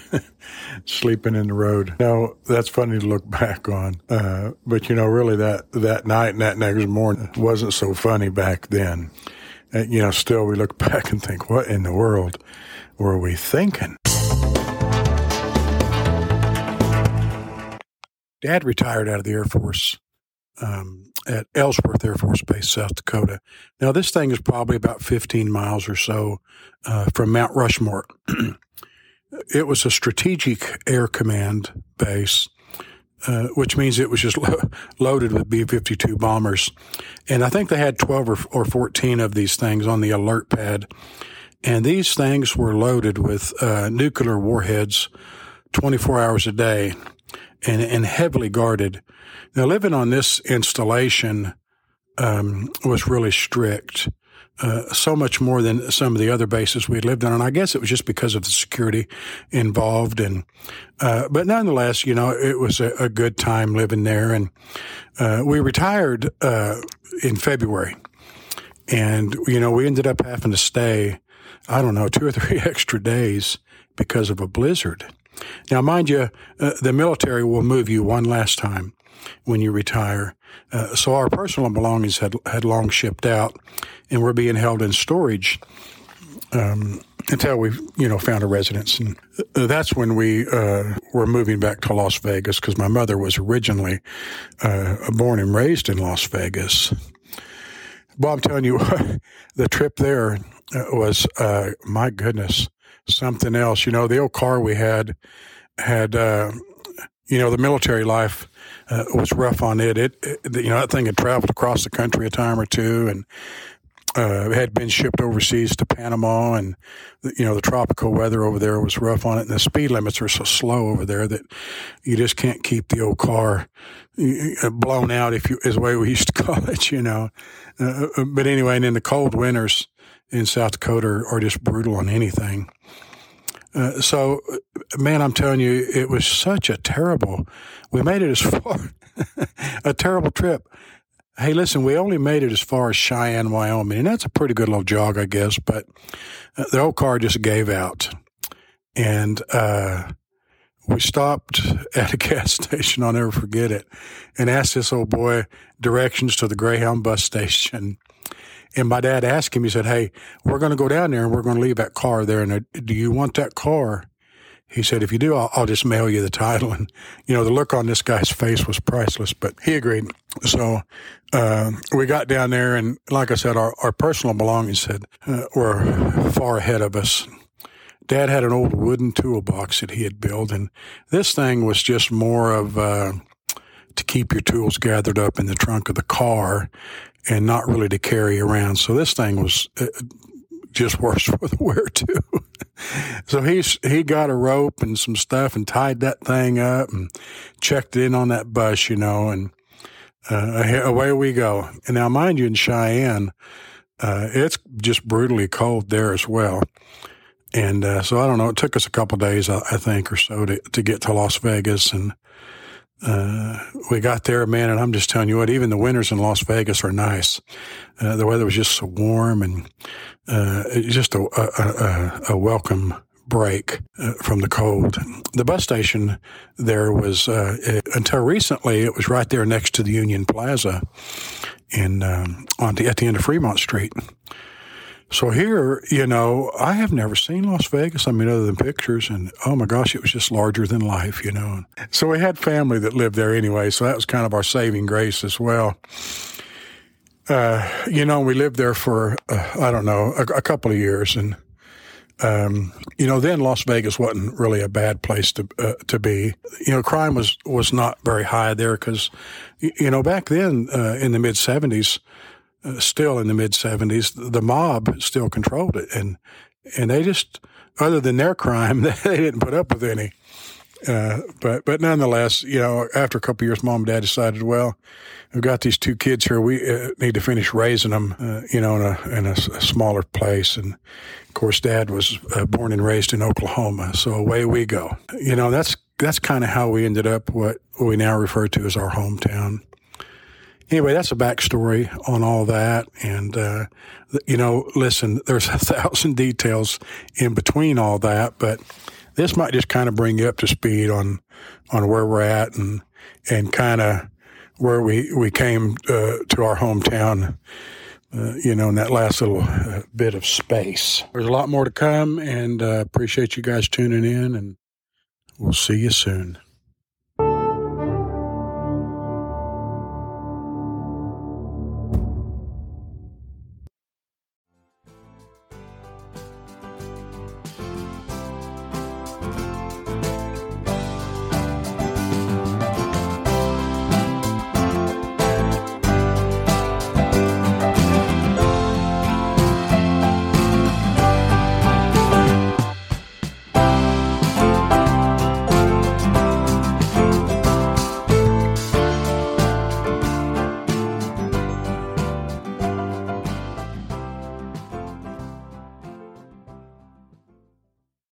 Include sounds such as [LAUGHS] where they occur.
[LAUGHS] sleeping in the road. No, that's funny to look back on, uh, but you know, really that that night and that next morning wasn't so funny back then. Uh, you know, still we look [LAUGHS] back and think, what in the world were we thinking? Dad retired out of the Air Force um, at Ellsworth Air Force Base, South Dakota. Now, this thing is probably about 15 miles or so uh, from Mount Rushmore. [CLEARS THROAT] it was a strategic air command base, uh, which means it was just lo- loaded with B 52 bombers. And I think they had 12 or, or 14 of these things on the alert pad. And these things were loaded with uh, nuclear warheads 24 hours a day and, and heavily guarded. Now, living on this installation um, was really strict. Uh, so much more than some of the other bases we lived on. And I guess it was just because of the security involved. And, uh, but nonetheless, you know, it was a, a good time living there. And, uh, we retired, uh, in February. And, you know, we ended up having to stay, I don't know, two or three [LAUGHS] extra days because of a blizzard. Now, mind you, uh, the military will move you one last time when you retire. Uh, so our personal belongings had had long shipped out, and were being held in storage um, until we, you know, found a residence. And uh, that's when we uh, were moving back to Las Vegas because my mother was originally uh, born and raised in Las Vegas. Well, I'm telling you, [LAUGHS] the trip there uh, was, uh, my goodness, something else. You know, the old car we had had, uh, you know, the military life uh, was rough on it. it. it. you know, that thing had traveled across the country a time or two, and uh, had been shipped overseas to Panama, and you know the tropical weather over there was rough on it, and the speed limits are so slow over there that you just can't keep the old car uh, blown out, if you is the way we used to [LAUGHS] call it, you know. Uh, uh but anyway, and then the cold winters in South Dakota are, are just brutal on anything. Uh, so, man, I'm telling you, it was such a terrible. We made it as [LAUGHS] far, a terrible trip. Hey, listen, we only made it as far as Cheyenne, Wyoming, and that's a pretty good little jog, I guess. But uh, the old car just gave out, and uh, we stopped [LAUGHS] at a gas [LAUGHS] station. I'll never forget it, and asked this old boy directions to the Greyhound bus station. And my dad asked him, he said, Hey, we're going to go down there and we're going to leave that car there. And uh, do you want that car? He said, if you do, I'll, I'll, just mail you the title. And, you know, the look on this guy's face was priceless, but he agreed. So, uh, we got down there and like I said, our, our personal belongings had, uh, were far ahead of us. Dad had an old wooden toolbox that he had built and this thing was just more of, uh, to keep your tools gathered up in the trunk of the car and not really to carry around. So this thing was uh, just worse [LAUGHS] for the wear too. so he's he got a rope and some stuff and tied that thing up and checked in on that bus, you know, and uh, away we go. And now, mind you, in Cheyenne, uh, it's just brutally cold there as well. And uh, so I don't know. It took us a couple days, I, I think, or so to to get to Las Vegas, and uh, we got there, man, and I'm just telling you what, even the winters in Las Vegas are nice. Uh, the weather was just so warm and uh, just a, a, a, welcome break uh, from the cold. The bus station there was, uh, until recently, it was right there next to the Union Plaza in, um, on the, at the end of Fremont Street. So here, you know, I have never seen Las Vegas. I mean, other than pictures, and oh my gosh, it was just larger than life, you know. So we had family that lived there anyway, so that was kind of our saving grace as well. Uh, you know, we lived there for uh, I don't know a, a, couple of years, and um, you know, then Las Vegas wasn't really a bad place to uh, to be. You know, crime was was not very high there because, you know, back then uh, in the mid seventies uh, still in the mid 70s, the mob still controlled it. And, and they just, other than their crime, [LAUGHS] they didn't put up with any. Uh, but, but nonetheless, you know, after a couple years, mom and dad decided, well, we've got these two kids here. We uh, need to finish raising them, uh, you know, in a, in a, a, smaller place. And of course, dad was uh, born and raised in Oklahoma. So away we go. You know, that's, that's kind of how we ended up what we now refer to as our hometown anyway, that's a backstory on all that. And, uh, you know, listen, there's [LAUGHS] a thousand details in between all that, but this might just kind of bring you up to speed on on where we're at and and kind of where we we came uh, to our hometown. Uh, you know, in that last little uh, bit of space. There's a lot more to come, and uh, appreciate you guys tuning in, and we'll see you soon.